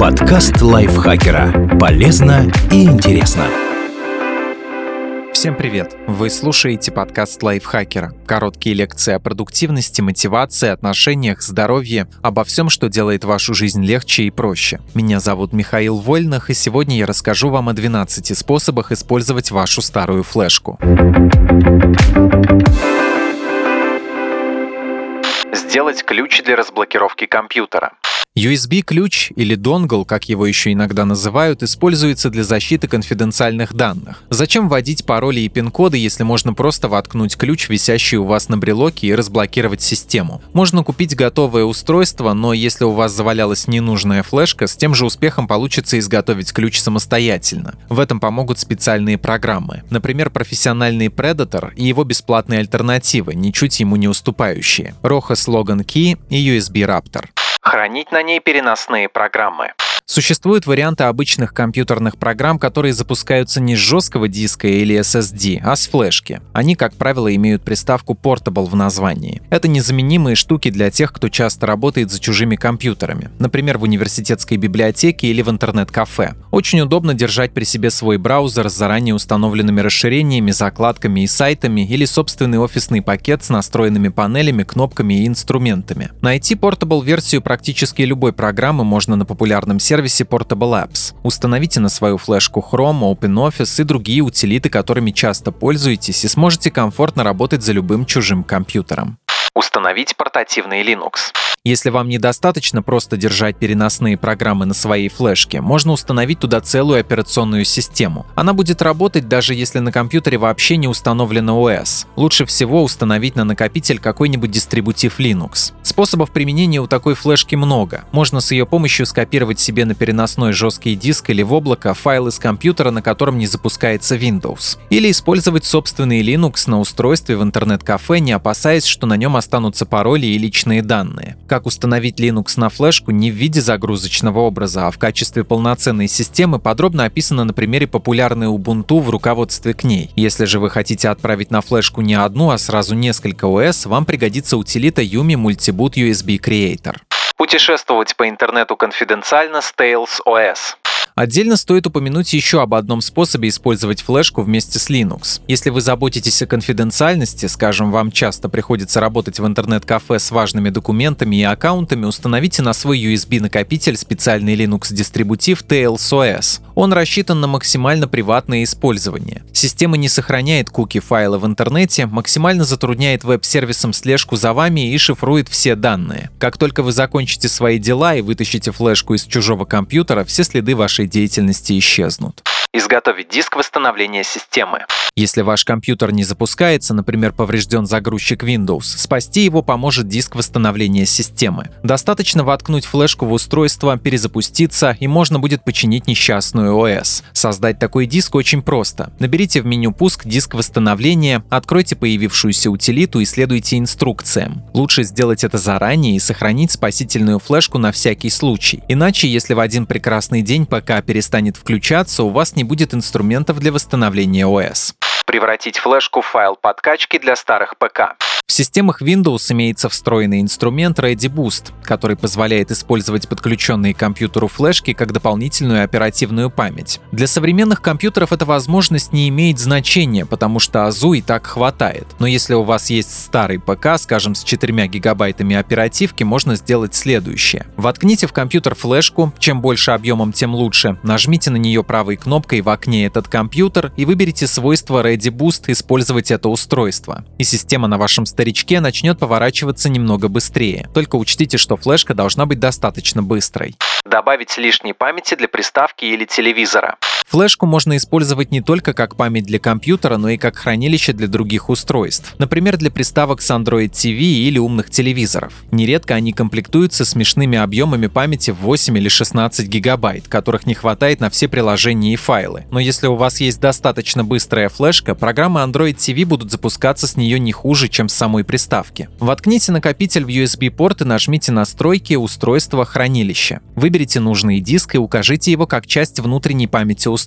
Подкаст лайфхакера. Полезно и интересно. Всем привет! Вы слушаете подкаст лайфхакера. Короткие лекции о продуктивности, мотивации, отношениях, здоровье, обо всем, что делает вашу жизнь легче и проще. Меня зовут Михаил Вольных, и сегодня я расскажу вам о 12 способах использовать вашу старую флешку. Сделать ключ для разблокировки компьютера. USB-ключ или донгл, как его еще иногда называют, используется для защиты конфиденциальных данных. Зачем вводить пароли и пин-коды, если можно просто воткнуть ключ, висящий у вас на брелоке, и разблокировать систему? Можно купить готовое устройство, но если у вас завалялась ненужная флешка, с тем же успехом получится изготовить ключ самостоятельно. В этом помогут специальные программы. Например, профессиональный Predator и его бесплатные альтернативы, ничуть ему не уступающие. Roha Slogan Key и USB Raptor. Хранить на ней переносные программы. Существуют варианты обычных компьютерных программ, которые запускаются не с жесткого диска или SSD, а с флешки. Они, как правило, имеют приставку Portable в названии. Это незаменимые штуки для тех, кто часто работает за чужими компьютерами, например, в университетской библиотеке или в интернет-кафе. Очень удобно держать при себе свой браузер с заранее установленными расширениями, закладками и сайтами или собственный офисный пакет с настроенными панелями, кнопками и инструментами. Найти Portable-версию практически любой программы можно на популярном сервисе сервисе Portable Apps. Установите на свою флешку Chrome, OpenOffice и другие утилиты, которыми часто пользуетесь, и сможете комфортно работать за любым чужим компьютером. Установить портативный Linux. Если вам недостаточно просто держать переносные программы на своей флешке, можно установить туда целую операционную систему. Она будет работать даже если на компьютере вообще не установлено OS. Лучше всего установить на накопитель какой-нибудь дистрибутив Linux. Способов применения у такой флешки много. Можно с ее помощью скопировать себе на переносной жесткий диск или в облако файлы с компьютера, на котором не запускается Windows. Или использовать собственный Linux на устройстве в интернет-кафе, не опасаясь, что на нем останутся пароли и личные данные как установить Linux на флешку не в виде загрузочного образа, а в качестве полноценной системы подробно описано на примере популярной Ubuntu в руководстве к ней. Если же вы хотите отправить на флешку не одну, а сразу несколько OS, вам пригодится утилита Yumi Multiboot USB Creator. Путешествовать по интернету конфиденциально с Tails OS. Отдельно стоит упомянуть еще об одном способе использовать флешку вместе с Linux. Если вы заботитесь о конфиденциальности, скажем, вам часто приходится работать в интернет-кафе с важными документами и аккаунтами, установите на свой USB-накопитель специальный Linux-дистрибутив TLSOS. Он рассчитан на максимально приватное использование. Система не сохраняет куки файла в интернете, максимально затрудняет веб-сервисам слежку за вами и шифрует все данные. Как только вы закончите свои дела и вытащите флешку из чужого компьютера, все следы вашей вашей деятельности исчезнут. Изготовить диск восстановления системы. Если ваш компьютер не запускается, например, поврежден загрузчик Windows, спасти его поможет диск восстановления системы. Достаточно воткнуть флешку в устройство, перезапуститься, и можно будет починить несчастную ОС. Создать такой диск очень просто. Наберите в меню «Пуск» диск восстановления, откройте появившуюся утилиту и следуйте инструкциям. Лучше сделать это заранее и сохранить спасительную флешку на всякий случай. Иначе, если в один прекрасный день ПК перестанет включаться, у вас не будет инструментов для восстановления ОС превратить флешку в файл подкачки для старых ПК. В системах Windows имеется встроенный инструмент ReadyBoost, который позволяет использовать подключенные к компьютеру флешки как дополнительную оперативную память. Для современных компьютеров эта возможность не имеет значения, потому что АЗУ и так хватает. Но если у вас есть старый ПК, скажем, с 4 гигабайтами оперативки, можно сделать следующее. Воткните в компьютер флешку, чем больше объемом, тем лучше. Нажмите на нее правой кнопкой в окне этот компьютер и выберите свойство Ready Boost использовать это устройство. И система на вашем старичке начнет поворачиваться немного быстрее. Только учтите, что флешка должна быть достаточно быстрой. Добавить лишней памяти для приставки или телевизора. Флешку можно использовать не только как память для компьютера, но и как хранилище для других устройств. Например, для приставок с Android TV или умных телевизоров. Нередко они комплектуются смешными объемами памяти в 8 или 16 гигабайт, которых не хватает на все приложения и файлы. Но если у вас есть достаточно быстрая флешка, программы Android TV будут запускаться с нее не хуже, чем с самой приставки. Воткните накопитель в USB-порт и нажмите «Настройки устройства хранилища». Выберите нужный диск и укажите его как часть внутренней памяти устройства.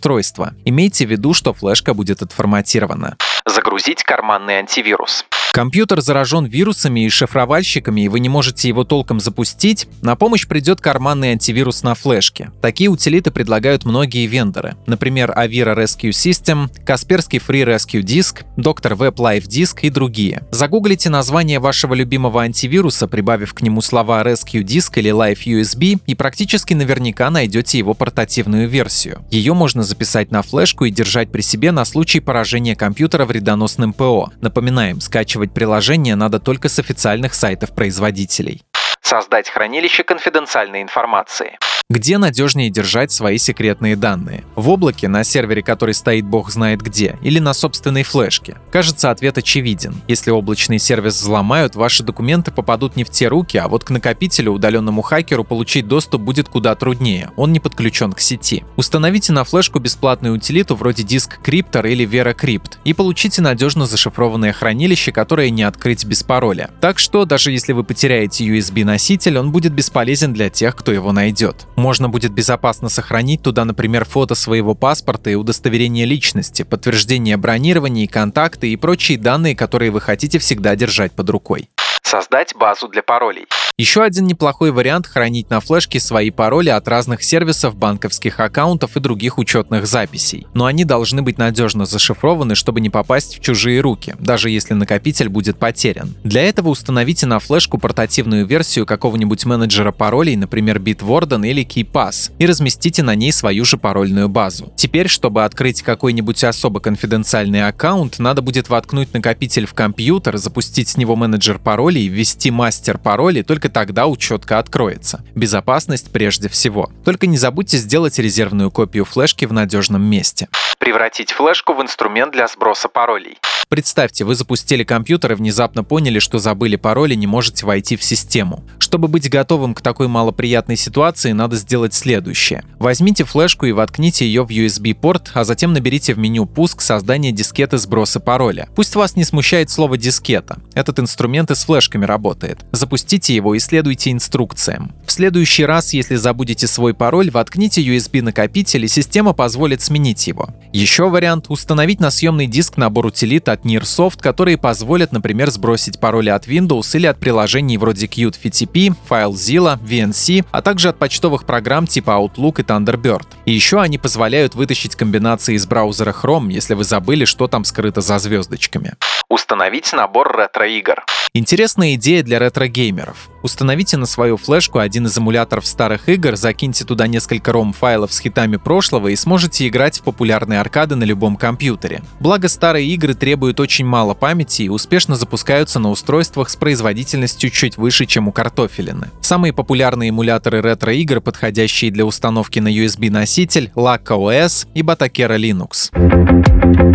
Имейте в виду, что флешка будет отформатирована. Загрузить карманный антивирус. Компьютер заражен вирусами и шифровальщиками, и вы не можете его толком запустить, на помощь придет карманный антивирус на флешке. Такие утилиты предлагают многие вендоры. Например, Avira Rescue System, Kaspersky Free Rescue Disk, Dr. Web Life Disk и другие. Загуглите название вашего любимого антивируса, прибавив к нему слова Rescue Disk или Life USB, и практически наверняка найдете его портативную версию. Ее можно записать на флешку и держать при себе на случай поражения компьютера вредоносным ПО. Напоминаем, скачивать скачивать приложение надо только с официальных сайтов производителей. Создать хранилище конфиденциальной информации. Где надежнее держать свои секретные данные? В облаке, на сервере, который стоит бог знает где, или на собственной флешке? Кажется, ответ очевиден. Если облачный сервис взломают, ваши документы попадут не в те руки, а вот к накопителю удаленному хакеру получить доступ будет куда труднее, он не подключен к сети. Установите на флешку бесплатную утилиту вроде диск Cryptor или VeraCrypt и получите надежно зашифрованное хранилище, которое не открыть без пароля. Так что, даже если вы потеряете USB-носитель, он будет бесполезен для тех, кто его найдет. Можно будет безопасно сохранить туда, например, фото своего паспорта и удостоверение личности, подтверждение бронирования и контакты и прочие данные, которые вы хотите всегда держать под рукой. Создать базу для паролей. Еще один неплохой вариант — хранить на флешке свои пароли от разных сервисов, банковских аккаунтов и других учетных записей. Но они должны быть надежно зашифрованы, чтобы не попасть в чужие руки, даже если накопитель будет потерян. Для этого установите на флешку портативную версию какого-нибудь менеджера паролей, например, Bitwarden или KeyPass, и разместите на ней свою же парольную базу. Теперь, чтобы открыть какой-нибудь особо конфиденциальный аккаунт, надо будет воткнуть накопитель в компьютер, запустить с него менеджер паролей, ввести мастер паролей, только тогда учетка откроется. Безопасность прежде всего. Только не забудьте сделать резервную копию флешки в надежном месте. Превратить флешку в инструмент для сброса паролей. Представьте, вы запустили компьютер и внезапно поняли, что забыли пароль и не можете войти в систему. Чтобы быть готовым к такой малоприятной ситуации, надо сделать следующее. Возьмите флешку и воткните ее в USB-порт, а затем наберите в меню «Пуск» создание дискеты сброса пароля. Пусть вас не смущает слово «дискета». Этот инструмент и с флешками работает. Запустите его и следуйте инструкциям. В следующий раз, если забудете свой пароль, воткните USB-накопитель и система позволит сменить его. Еще вариант — установить на съемный диск набор утилит от Nearsoft, которые позволят, например, сбросить пароли от Windows или от приложений вроде Qt FTP, FileZilla, VNC, а также от почтовых программ типа Outlook и Thunderbird. И еще они позволяют вытащить комбинации из браузера Chrome, если вы забыли, что там скрыто за звездочками. Установить набор ретро-игр. Интересная идея для ретро-геймеров. Установите на свою флешку один из эмуляторов старых игр, закиньте туда несколько ROM-файлов с хитами прошлого и сможете играть в популярные аркады на любом компьютере. Благо старые игры требуют очень мало памяти и успешно запускаются на устройствах с производительностью чуть выше, чем у картофелины. Самые популярные эмуляторы ретро-игр, подходящие для установки на USB-носитель, Lacka OS и Batacera Linux.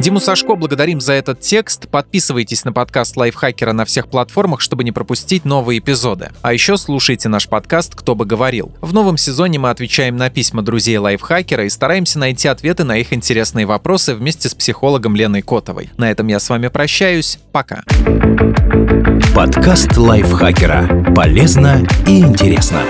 Диму Сашко благодарим за этот текст. Подписывайтесь на подкаст Лайфхакера на всех платформах, чтобы не пропустить новые эпизоды. А еще слушайте наш подкаст «Кто бы говорил». В новом сезоне мы отвечаем на письма друзей Лайфхакера и стараемся найти ответы на их интересные вопросы вместе с психологом Леной Котовой. На этом я с вами прощаюсь. Пока. Подкаст Лайфхакера. Полезно и интересно.